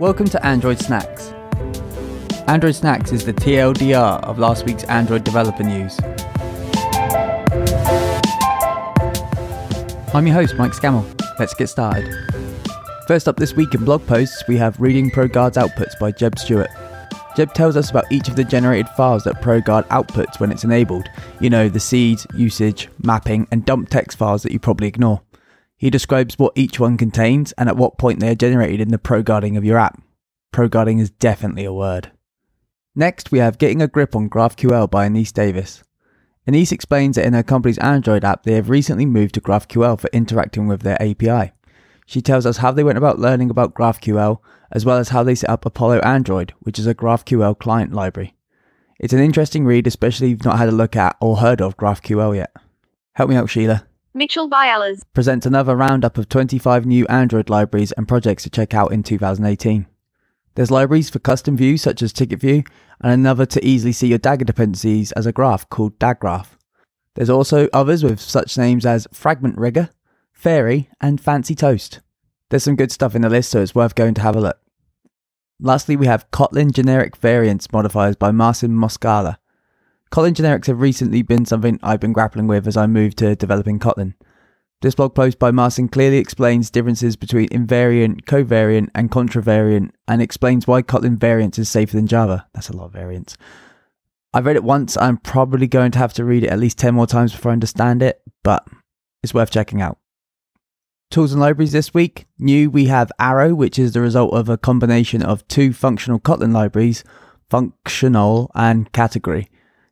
Welcome to Android Snacks. Android Snacks is the TLDR of last week's Android developer news. I'm your host, Mike Scammell. Let's get started. First up this week in blog posts, we have Reading ProGuard's Outputs by Jeb Stewart. Jeb tells us about each of the generated files that ProGuard outputs when it's enabled. You know, the seed, usage, mapping, and dump text files that you probably ignore. He describes what each one contains and at what point they are generated in the proguarding of your app. Proguarding is definitely a word. Next, we have Getting a Grip on GraphQL by Annyce Davis. Annyce explains that in her company's Android app, they have recently moved to GraphQL for interacting with their API. She tells us how they went about learning about GraphQL, as well as how they set up Apollo Android, which is a GraphQL client library. It's an interesting read, especially if you've not had a look at or heard of GraphQL yet. Help me out, Sheila. Mitchell Bialas presents another roundup of 25 new Android libraries and projects to check out in 2018. There's libraries for custom views such as Ticket View, and another to easily see your Dagger dependencies as a graph called DagGraph. There's also others with such names as Fragment Rigger, Fairy, and Fancy Toast. There's some good stuff in the list, so it's worth going to have a look. Lastly, we have Kotlin generic variance modifiers by Marcin Moskala. Kotlin generics have recently been something I've been grappling with as I moved to developing Kotlin. This blog post by Marcin clearly explains differences between invariant, covariant, and contravariant, and explains why Kotlin variants is safer than Java. That's a lot of variants. I've read it once. I'm probably going to have to read it at least 10 more times before I understand it, but it's worth checking out. Tools and libraries this week. New, we have Arrow, which is the result of a combination of two functional Kotlin libraries, funKTionale and Kategory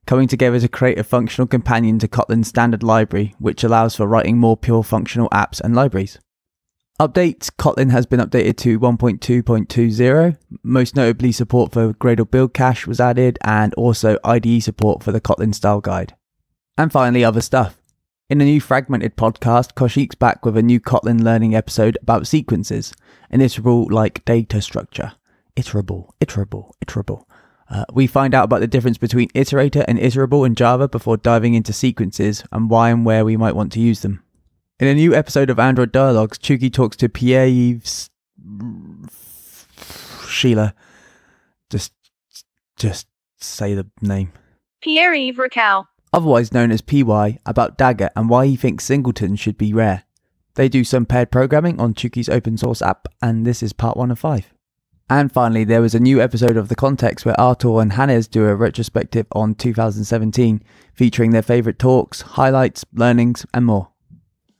coming together to create a functional companion to Kotlin's standard library, which allows for writing more pure functional apps and libraries. Updates Kotlin has been updated to 1.2.20. Most notably, support for Gradle build cache was added, and also IDE support for the Kotlin style guide. And finally, other stuff. In a new fragmented podcast, Kaushik's back with a new Kotlin learning episode about sequences, an iterable like data structure. Iterable, iterable, iterable. Uh, we find out about the difference between iterator and iterable in Java before diving into sequences and why and where we might want to use them. In a new episode of Android Dialogues, Chiu-Ki talks to Pierre-Yves Sheila. Just, just say the name. Pierre-Yves Ricau, otherwise known as PY, about Dagger and why he thinks singletons should be rare. They do some paired programming on Chiu-Ki's open source app, and this is part one of five. And finally, there was a new episode of The Context where Artur and Hannes do a retrospective on 2017, featuring their favourite talks, highlights, learnings, and more.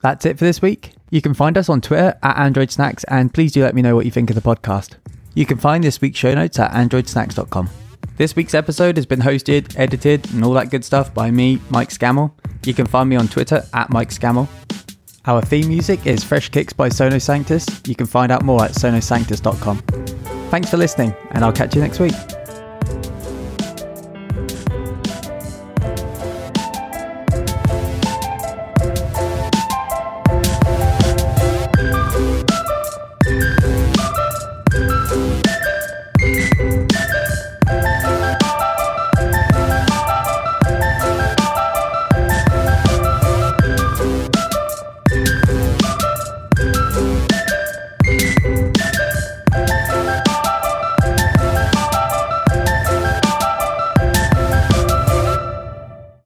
That's it for this week. You can find us on Twitter at Android Snacks, and please do let me know what you think of the podcast. You can find this week's show notes at androidsnacks.com. This week's episode has been hosted, edited, and all that good stuff by me, Mike Scammell. You can find me on Twitter at Mike Scammell. Our theme music is Fresh Kicks by Sono Sanctus. You can find out more at sonosanctus.com. Thanks for listening, and I'll catch you next week.